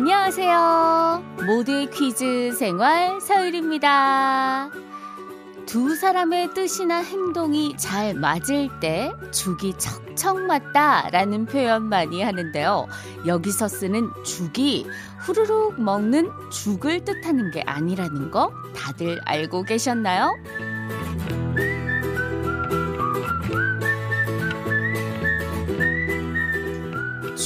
안녕하세요. 모두의 퀴즈 생활 서율입니다. 두 사람의 뜻이나 행동이 잘 맞을 때 죽이 척척 맞다라는 표현 많이 하는데요. 여기서 쓰는 죽이 후루룩 먹는 죽을 뜻하는 게 아니라는 거 다들 알고 계셨나요?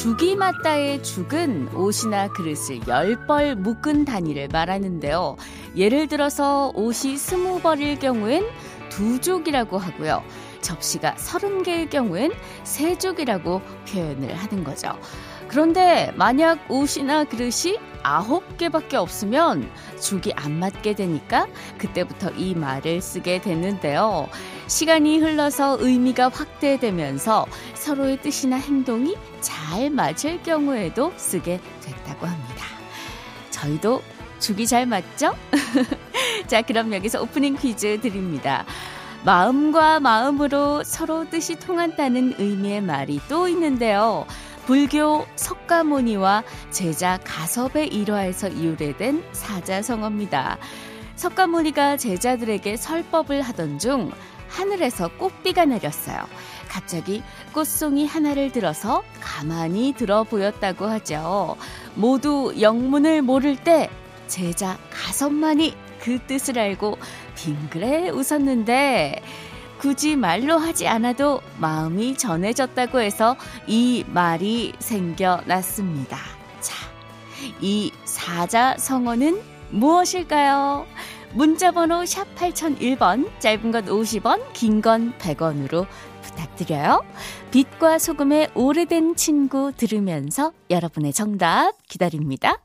죽이 맞다의 죽은 옷이나 그릇을 열벌 묶은 단위를 말하는데요. 예를 들어서 옷이 스무 벌일 경우엔 두 족이라고 하고요. 접시가 서른 개일 경우엔 세 족이라고 표현을 하는 거죠. 그런데 만약 옷이나 그릇이 아홉 개밖에 없으면 죽이 안 맞게 되니까 그때부터 이 말을 쓰게 되는데요. 시간이 흘러서 의미가 확대되면서 서로의 뜻이나 행동이 잘 맞을 경우에도 쓰게 됐다고 합니다. 저희도 죽이 잘 맞죠? 자, 그럼 여기서 오프닝 퀴즈 드립니다. 마음과 마음으로 서로 뜻이 통한다는 의미의 말이 또 있는데요. 불교 석가모니와 제자 가섭의 일화에서 유래된 사자성어입니다. 석가모니가 제자들에게 설법을 하던 중 하늘에서 꽃비가 내렸어요. 갑자기 꽃송이 하나를 들어서 가만히 들어 보였다고 하죠. 모두 영문을 모를 때 제자 가섭만이 그 뜻을 알고 빙그레 웃었는데 굳이 말로 하지 않아도 마음이 전해졌다고 해서 이 말이 생겨났습니다. 자, 이 사자성어는 무엇일까요? 문자번호 샵 8001번, 짧은 건 50원, 긴 건 100원으로 부탁드려요. 빛과 소금의 오래된 친구 들으면서 여러분의 정답 기다립니다.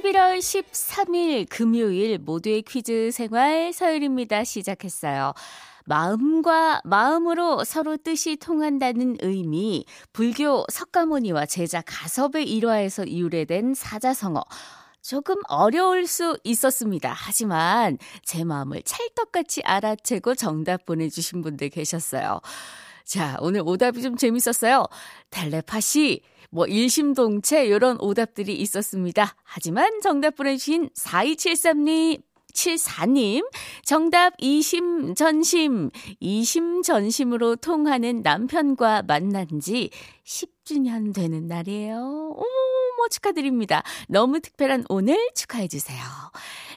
11월 13일 금요일 모두의 퀴즈 생활 서율입니다. 시작했어요. 마음과 마음으로 서로 뜻이 통한다는 의미, 불교 석가모니와 제자 가섭의 일화에서 유래된 사자성어. 조금 어려울 수 있었습니다. 하지만 제 마음을 찰떡같이 알아채고 정답 보내주신 분들 계셨어요. 자, 오늘 오답이 좀 재밌었어요. 텔레파시, 뭐 일심동체 이런 오답들이 있었습니다. 하지만 정답 보내주신 4273님 74님, 정답 이심 전심, 이심 전심으로 통하는 남편과 만난 지 10주년 되는 날이에요. 어머, 축하드립니다. 너무 특별한 오늘 축하해주세요.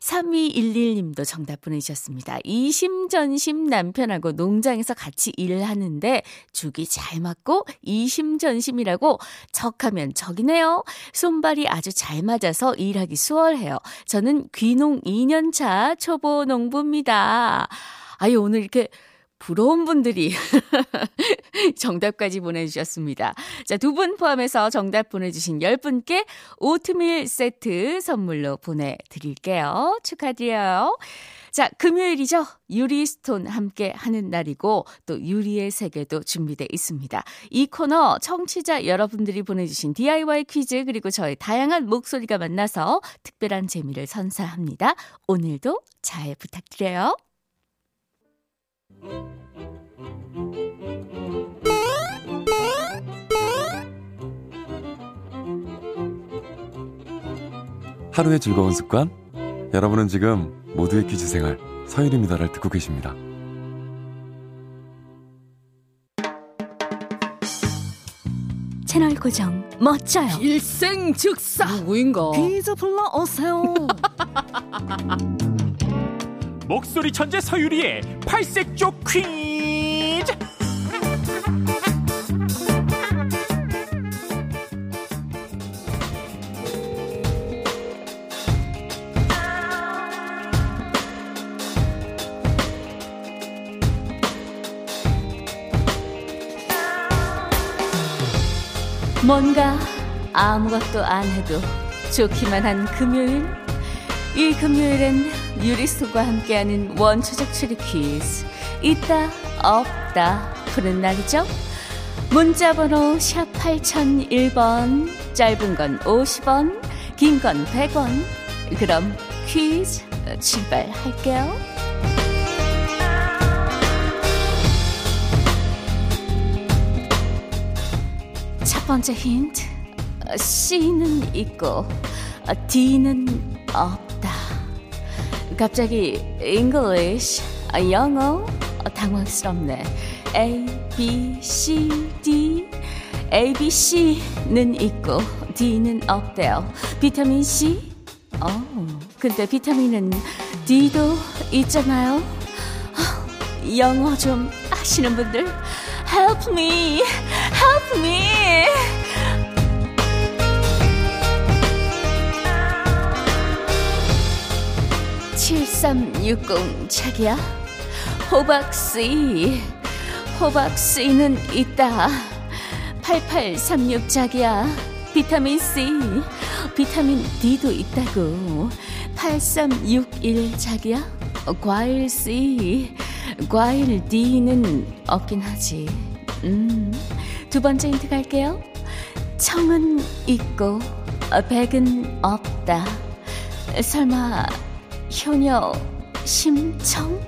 3211님도 정답 보내주셨습니다. 이심전심 남편하고 농장에서 같이 일을 하는데 죽이 잘 맞고 이심전심이라고 척하면 적이네요. 손발이 아주 잘 맞아서 일하기 수월해요. 저는 귀농 2년차 초보 농부입니다. 아유, 오늘 이렇게 부러운 분들이 정답까지 보내주셨습니다. 자, 두 분 포함해서 정답 보내주신 10분께 오트밀 세트 선물로 보내드릴게요. 축하드려요. 자, 금요일이죠. 유리스톤 함께 하는 날이고 또 유리의 세계도 준비되어 있습니다. 이 코너 청취자 여러분들이 보내주신 DIY 퀴즈 그리고 저의 다양한 목소리가 만나서 특별한 재미를 선사합니다. 오늘도 잘 부탁드려요. 하루의 즐거운 습관 여러분은 지금 모두의 퀴즈 생활 서유리입니다를 듣고 계십니다. 채널 고정 멋져요. 일생 즉사 누구인가? 퀴즈 불러오세요. 목소리 천재 서유리의 팔색조 퀴즈! 뭔가 아무것도 안 해도 좋기만 한 금요일. 이 금요일엔 유리수과 함께하는 원초적 추리 퀴즈 있다 없다 푸는 날이죠. 문자번호 샵 8001번, 짧은 건 50원, 긴 건 100원. 그럼 퀴즈 출발할게요. 첫 번째 힌트. C는 있고 D는 없다. 갑자기 English, 영어 당황스럽네. A, B, C, D. A, B, C는 있고 D는 없대요. 비타민 C? 어, 근데 비타민은 D도 있잖아요. 영어 좀 아시는 분들 help me, help me. 7360 자기야? 호박씨 호박씨는 있다. 8836 자기야. 비타민C 비타민 D도 있다고. 8361 자기야? 과일C 과일 D는 없긴 하지. 음, 두 번째 힌트 갈게요. 청은 있고 백은 없다. 설마 효녀 심청?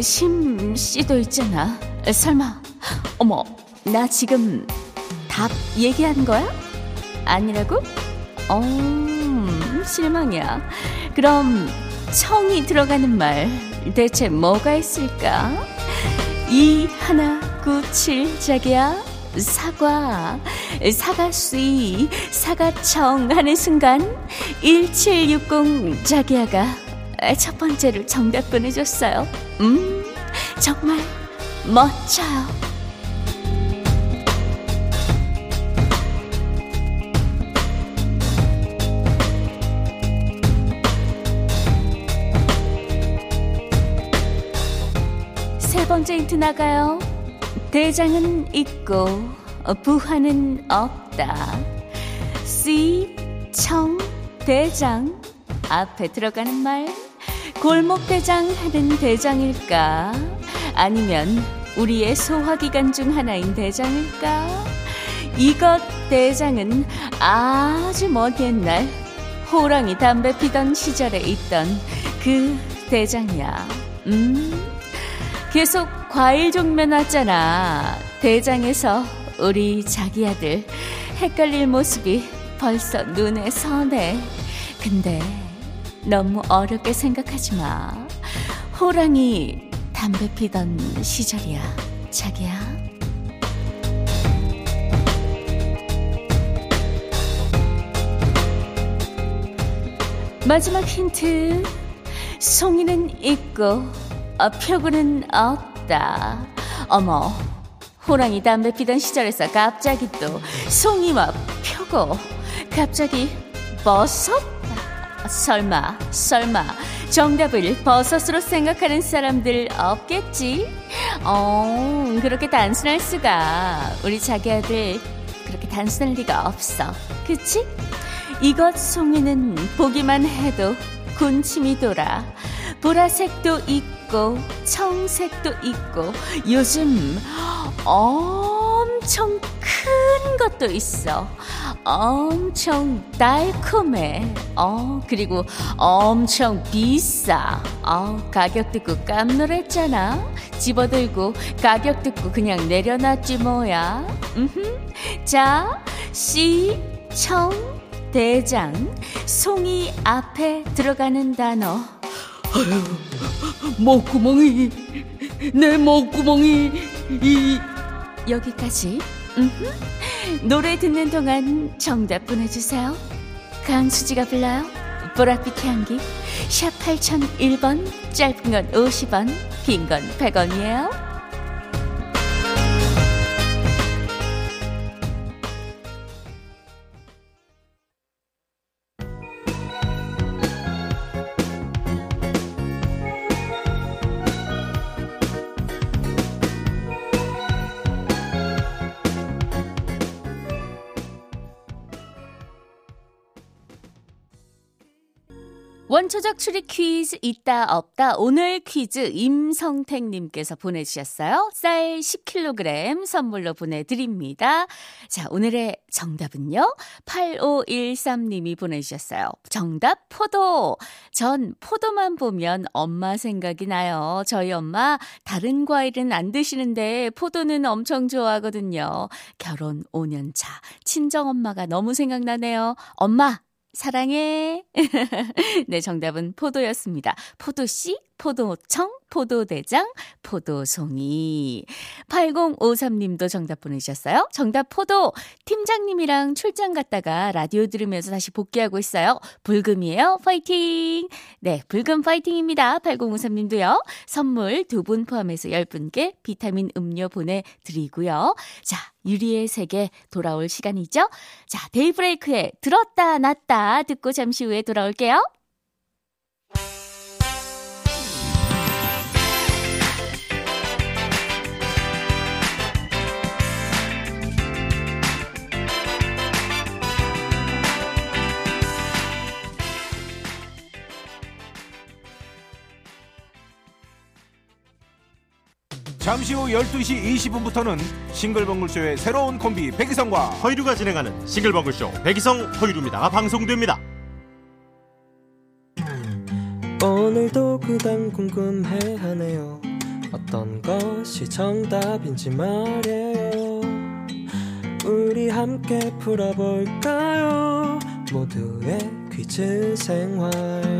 심씨도 있잖아. 설마, 어머, 나 지금 답 얘기한 거야? 아니라고? 어, 실망이야. 그럼 청이 들어가는 말 대체 뭐가 있을까? 이 하나 구칠 자기야 사과 사과씨 사과청 하는 순간 1760 자기야가 첫 번째로 정답 보내줬어요. 음, 정말 멋져요. 세 번째 힌트 나가요. 대장은 있고 부하는 없다. C 청 대장 앞에 들어가는 말 골목대장 하는 대장일까? 아니면 우리의 소화기관 중 하나인 대장일까? 이것 대장은 아주 먼 옛날 호랑이 담배 피던 시절에 있던 그 대장이야. 음, 계속 과일 종면 왔잖아. 대장에서 우리 자기 아들 헷갈릴 모습이 벌써 눈에 선해. 근데 너무 어렵게 생각하지 마. 호랑이 담배 피던 시절이야, 자기야. 마지막 힌트. 송이는 있고, 어, 표구는 없다. 어머, 호랑이 담배 피던 시절에서 갑자기 또 송이와 표고, 갑자기 버섯? 설마, 설마, 정답을 버섯으로 생각하는 사람들 없겠지? 어, 그렇게 단순할 수가. 우리 자기 아들, 그렇게 단순할 리가 없어. 그치? 이것 송이는 보기만 해도 군침이 돌아. 보라색도 있고, 청색도 있고, 요즘 엄청 큰 것도 있어. 엄청 달콤해. 어, 그리고 엄청 비싸. 어, 가격 듣고 깜놀했잖아. 집어들고 가격 듣고 그냥 내려놨지 뭐야. 음흠. 자, 시, 청, 대장, 송이 앞에 들어가는 단어. 아유, 목구멍이, 내 목구멍이, 이. 여기까지. 음흠. 노래 듣는 동안 정답 보내주세요. 강수지가 불러요. 보랏빛 향기. 샵 8001번, 짧은 건 50원, 긴 건 100원이에요. 초적 추리 퀴즈 있다 없다 오늘 퀴즈 임성택님께서 보내주셨어요. 쌀 10kg 선물로 보내드립니다. 자 오늘의 정답은요. 8513님이 보내주셨어요. 정답 포도. 전 포도만 보면 엄마 생각이 나요. 저희 엄마 다른 과일은 안 드시는데 포도는 엄청 좋아하거든요. 결혼 5년 차 친정엄마가 너무 생각나네요. 엄마 사랑해. 네, 정답은 포도였습니다. 포도씨, 포도청, 포도대장, 포도송이. 8053님도 정답 보내주셨어요. 정답 포도. 팀장님이랑 출장 갔다가 라디오 들으면서 다시 복귀하고 있어요. 불금이에요. 파이팅! 네, 불금 파이팅입니다. 8053님도요. 선물 두 분 포함해서 10분께 비타민 음료 보내드리고요. 자, 유리의 세계 돌아올 시간이죠. 자, 데이브레이크에 들었다 놨다 듣고 잠시 후에 돌아올게요. 잠시 후 12시 20분부터는 싱글벙글쇼의 새로운 콤비 백이성과 허이루가 진행하는 싱글벙글쇼 백이성 허이루입니다. 방송됩니다. 오늘도 그단 궁금해하네요. 어떤 것이 정답인지 말이에요. 우리 함께 풀어볼까요? 모두의 퀴즈 생활.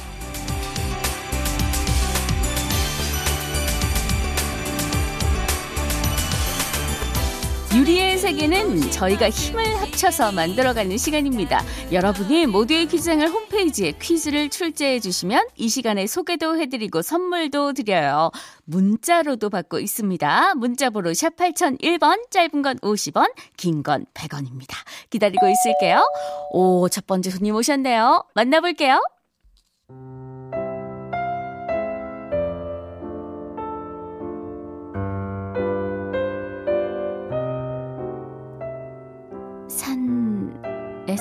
유리의 세계는 저희가 힘을 합쳐서 만들어가는 시간입니다. 여러분이 모두의 퀴즈장을 홈페이지에 퀴즈를 출제해 주시면 이 시간에 소개도 해드리고 선물도 드려요. 문자로도 받고 있습니다. 문자번호 샵 8001번, 짧은 건 50원, 긴 건 100원입니다. 기다리고 있을게요. 오, 첫 번째 손님 오셨네요. 만나볼게요.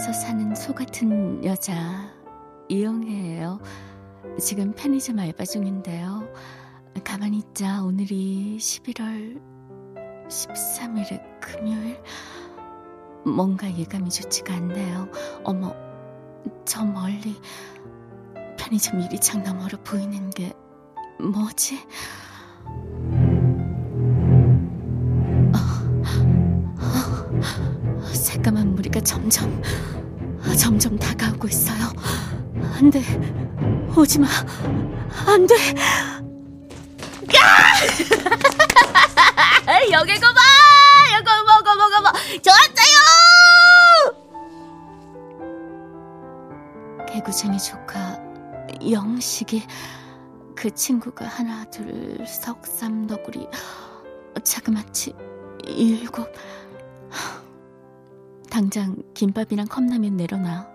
산에서 사는 소 같은 여자 이영애예요. 지금 편의점 알바 중인데요. 가만히 있자 오늘이 11월 13일의 금요일 뭔가 예감이 좋지가 않네요. 어머 저 멀리 편의점 유리창 너머로 보이는 게 뭐지? 무리가 점점 점점 다가오고 있어요. 안 돼. 오지 마. 안 돼. 여기 거 봐. 여기 먹어 먹어 먹어. 좋았어요. 개구쟁이 조카 영식이 그 친구가 하나 둘 석삼 너구리 자그마치 일곱 당장 김밥이랑 컵라면 내려놔.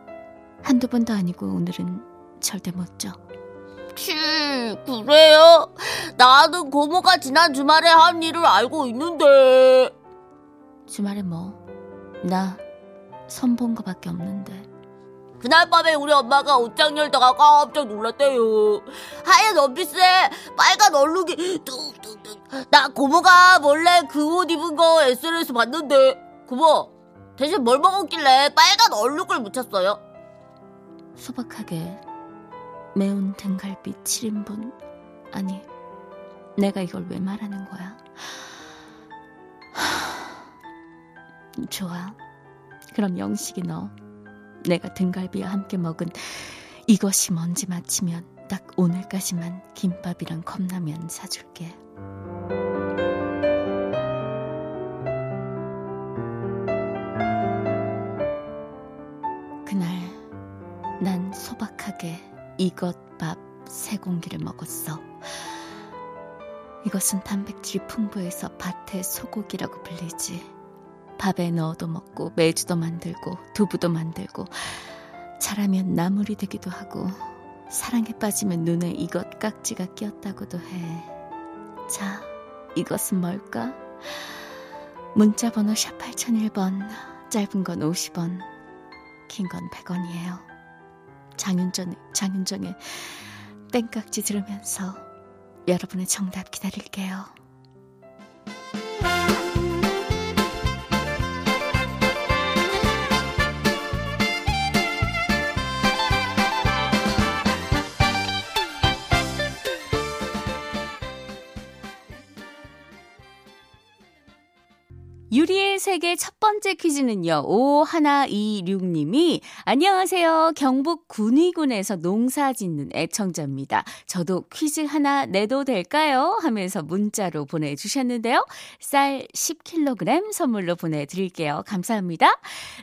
한두 번도 아니고 오늘은 절대 못 줘. 치, 그래요? 나는 고모가 지난 주말에 한 일을 알고 있는데. 주말에 뭐? 나 선본 거밖에 없는데. 그날 밤에 우리 엄마가 옷장 열다가 깜짝 놀랐대요. 하얀 원피스에 빨간 얼룩이 뚝뚝뚝. 나 고모가 몰래 그 옷 입은 거 SNS 봤는데 고모 대신 뭘 먹었길래 빨간 얼룩을 묻혔어요? 소박하게 매운 등갈비 7인분. 아니, 내가 이걸 왜 말하는 거야? 하... 좋아. 그럼 영식이 너. 내가 등갈비와 함께 먹은 이것이 뭔지 맞히면 딱 오늘까지만 김밥이랑 컵라면 사줄게. 소박하게 이것 밥 세 공기를 먹었어. 이것은 단백질이 풍부해서 밭의 소고기라고 불리지. 밥에 넣어도 먹고 매주도 만들고 두부도 만들고 자라면 나물이 되기도 하고 사랑에 빠지면 눈에 이것 깍지가 끼었다고도 해. 자, 이것은 뭘까? 문자 번호 샵 8001번, 짧은 건 50원, 긴 건 100원이에요. 장윤정, 장윤정의 땡깍지 들으면서 여러분의 정답 기다릴게요. 세계 첫 번째 퀴즈는요. 5126님이 안녕하세요. 경북 군위군에서 농사 짓는 애청자입니다. 저도 퀴즈 하나 내도 될까요? 하면서 문자로 보내주셨는데요. 쌀 10kg 선물로 보내드릴게요. 감사합니다.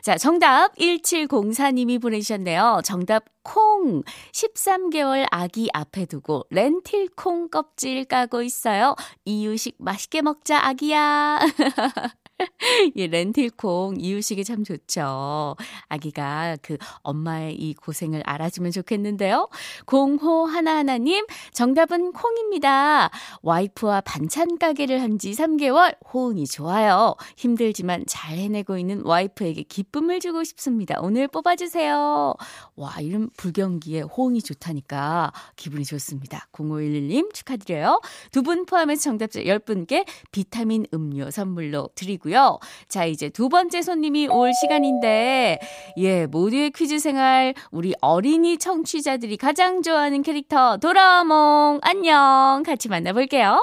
자, 정답 1704님이 보내주셨네요. 정답 콩 13개월 아기 앞에 두고 렌틸 콩 껍질 까고 있어요. 이유식 맛있게 먹자 아기야. 예, 렌틸콩 이유식이 참 좋죠. 아기가 그 엄마의 이 고생을 알아주면 좋겠는데요. 공호 하나하나님, 정답은 콩입니다. 와이프와 반찬 가게를 한 지 3개월, 호응이 좋아요. 힘들지만 잘 해내고 있는 와이프에게 기쁨을 주고 싶습니다. 오늘 뽑아주세요. 와, 이런 불경기에 호응이 좋다니까 기분이 좋습니다. 0511님 축하드려요. 두 분 포함해서 정답자 10분께 비타민 음료 선물로 드리고요. 자, 이제 두 번째 손님이 올 시간인데, 예, 모두의 퀴즈 생활, 우리 어린이 청취자들이 가장 좋아하는 캐릭터, 도라몽, 안녕. 같이 만나볼게요.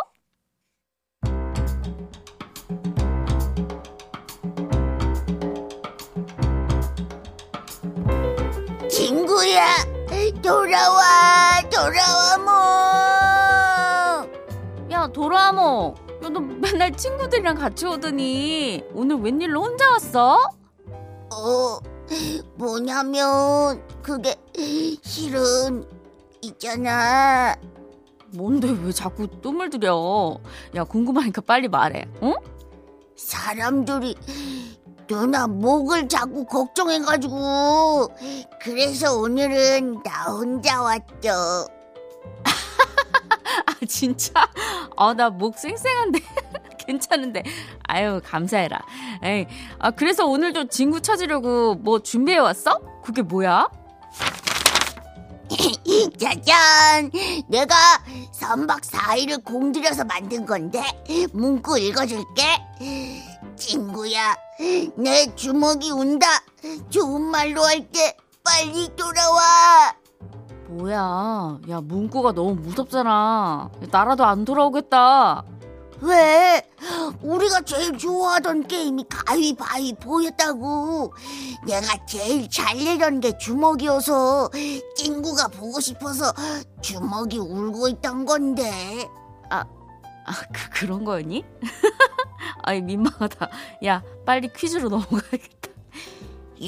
친구야, 돌아와, 돌아와, 뭐. 야, 도라몽. 맨날 친구들이랑 같이 오더니, 오늘 웬일로 혼자 왔어? 어, 뭐냐면, 그게, 실은, 있잖아. 뭔데 왜 자꾸 뜸을 들여? 야, 궁금하니까 빨리 말해. 응? 사람들이 누나 목을 자꾸 걱정해가지고 그래서 오늘은 나 혼자 왔죠. 아, 진짜? 아, 나 목 쌩쌩한데. 괜찮은데. 아유, 감사해라. 에이, 아, 그래서 오늘도 친구 찾으려고 뭐 준비해 왔어? 그게 뭐야? 짜잔! 내가 3박 4일을 공들여서 만든 건데 문구 읽어줄게. 친구야, 내 주먹이 운다. 좋은 말로 할 때 빨리 돌아와. 뭐야. 야, 문구가 너무 무섭잖아. 나라도 안 돌아오겠다. 왜? 우리가 제일 좋아하던 게임이 가위바위보였다고. 내가 제일 잘 내던 게 주먹이어서 친구가 보고 싶어서 주먹이 울고 있던 건데. 아, 그, 그런 거였니? 아이, 민망하다. 야, 빨리 퀴즈로 넘어가야겠다.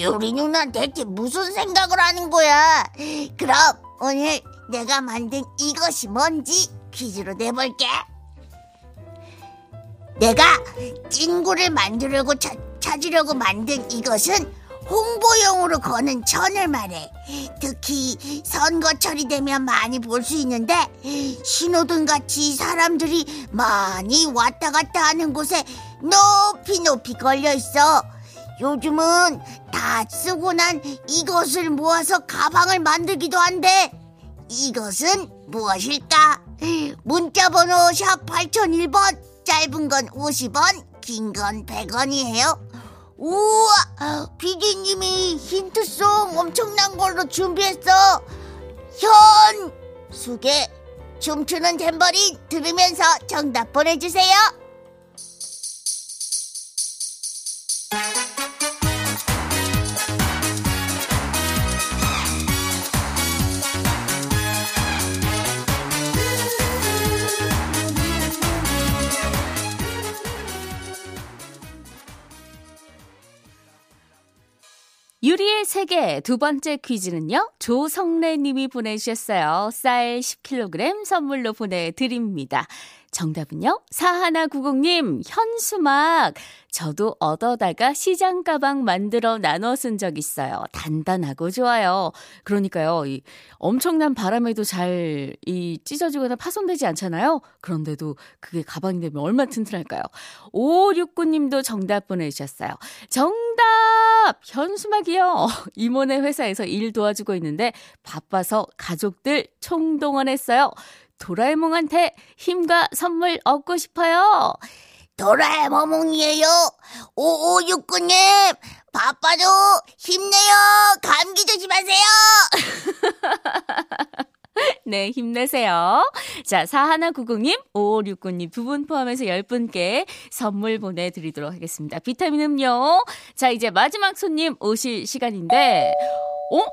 요리 누나 대체 무슨 생각을 하는 거야? 그럼 오늘 내가 만든 이것이 뭔지 퀴즈로 내볼게. 내가 찐구를 만들려고 차, 찾으려고 만든 이것은 홍보용으로 거는 천을 말해. 특히 선거철이 되면 많이 볼 수 있는데 신호등 같이 사람들이 많이 왔다 갔다 하는 곳에 높이 높이 걸려 있어. 요즘은 다 쓰고 난 이것을 모아서 가방을 만들기도 한대. 이것은 무엇일까? 문자 번호 샵 8001번, 짧은 건 50원, 긴 건 100원이에요. 우와! 피디님이 힌트송 엄청난 걸로 준비했어. 현! 수계, 춤추는 잼버리 들으면서 정답 보내주세요. 세계 두 번째 퀴즈는요. 조성래 님이 보내주셨어요. 쌀 10kg 선물로 보내드립니다. 정답은요? 4190님, 현수막. 저도 얻어다가 시장 가방 만들어 나눠 쓴 적 있어요. 단단하고 좋아요. 그러니까요, 이 엄청난 바람에도 잘, 이 찢어지거나 파손되지 않잖아요? 그런데도 그게 가방이 되면 얼마나 튼튼할까요? 5569님도 정답 보내주셨어요. 정답! 현수막이요. 이모네 회사에서 일 도와주고 있는데 바빠서 가족들 총동원했어요. 도라에몽한테 힘과 선물 얻고 싶어요. 도라에몽이에요. 5569님, 바빠도 힘내요. 감기 조심하세요. 네, 힘내세요. 자, 4190님, 5569님 두 분 포함해서 10분께 선물 보내드리도록 하겠습니다. 비타민 음료. 자, 이제 마지막 손님 오실 시간인데, 어?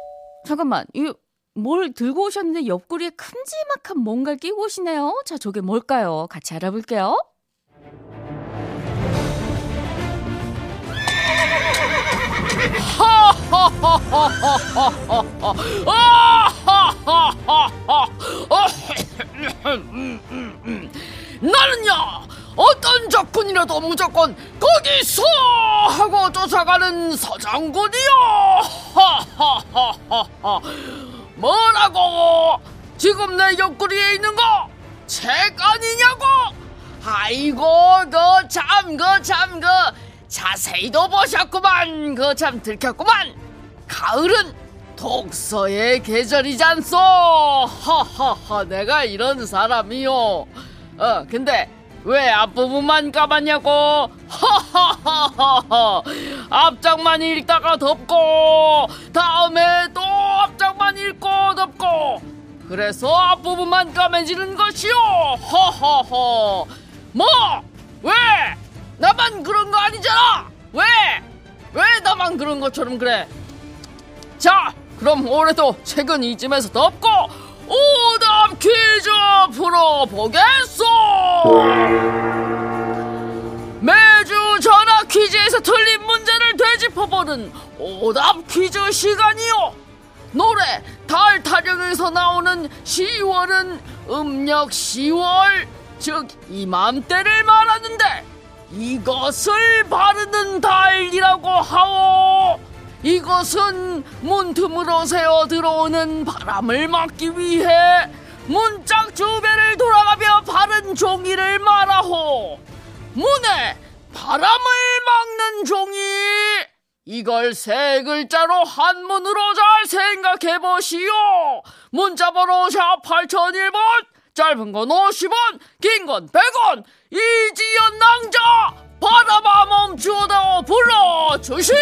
잠깐만, 이, 뭘 들고 오셨는데 옆구리에 큼지막한 뭔가를 끼고 오시네요. 자, 저게 뭘까요? 같이 알아볼게요. 나는요 어떤 적군이라도 무조건 거기서 하고 쫓아가는 서장군이요 뭐라고? 지금 내 옆구리에 있는 거 책 아니냐고? 아이고 그참그 참 그 자세히도 보셨구만 그 참 들켰구만. 가을은 독서의 계절이잖소? 하하하 내가 이런 사람이요. 어 근데 왜 앞부분만 까봤냐고? 하하하하하. 앞장만 읽다가 덮고 다음에 또 앞장만 읽고 덮고. 그래서 앞부분만 까매지는 것이요 허허허 뭐? 왜? 나만 그런 거 아니잖아! 왜? 왜 나만 그런 것처럼 그래? 자 그럼 올해도 책은 이쯤에서 덮고 오답 퀴즈 풀어보겠소! 매주 전화 퀴즈에서 틀린 문제를 되짚어보는 오답 퀴즈 시간이요! 노래 달 타령에서 나오는 10월은 음력 10월 즉 이맘때를 말하는데 이것을 바르는 달이라고 하오 이것은 문틈으로 새어 들어오는 바람을 막기 위해 문짝 주변을 돌아가며 바른 종이를 말하오 문에 바람을 막는 종이 이걸 세 글자로 한문으로 잘 생각해 보시오. 문자번호 샵 8001번, 짧은 건 50원, 긴 건 100원, 이지연 낭자, 바다바 멈추다 불러주시오.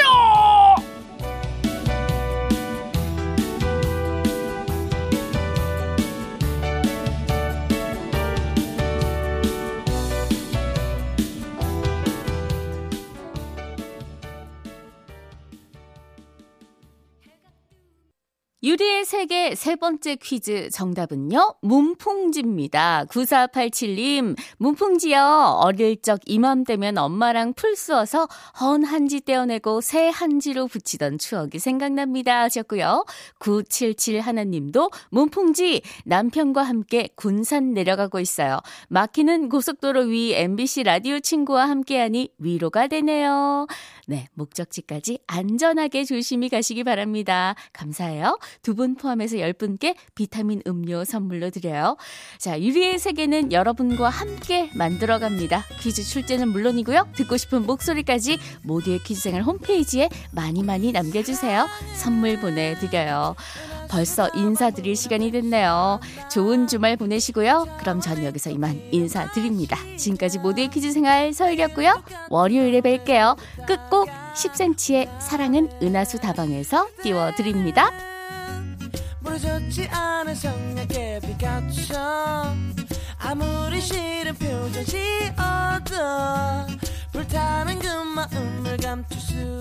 유리의 세계 세 번째 퀴즈 정답은요, 문풍지입니다. 9487님, 문풍지요. 어릴 적 이맘때면 엄마랑 풀 쑤어서 헌 한지 떼어내고 새 한지로 붙이던 추억이 생각납니다. 하셨고요. 977 하나님도 문풍지 남편과 함께 군산 내려가고 있어요. 막히는 고속도로 위 MBC 라디오 친구와 함께하니 위로가 되네요. 네, 목적지까지 안전하게 조심히 가시기 바랍니다. 감사해요. 두 분 포함해서 10분께 비타민 음료 선물로 드려요. 자, 유리의 세계는 여러분과 함께 만들어 갑니다. 퀴즈 출제는 물론이고요. 듣고 싶은 목소리까지 모두의 퀴즈생활 홈페이지에 많이 많이 남겨주세요. 선물 보내드려요. 벌써 인사드릴 시간이 됐네요. 좋은 주말 보내시고요. 그럼 전 여기서 이만 인사드립니다. 지금까지 모두의 퀴즈 생활 서일이었고요. 월요일에 뵐게요. 끝곡 10cm의 사랑은 은하수 다방에서 띄워드립니다. 아무리 싫은 표정 지어도 불타는 그 마음을 감출 수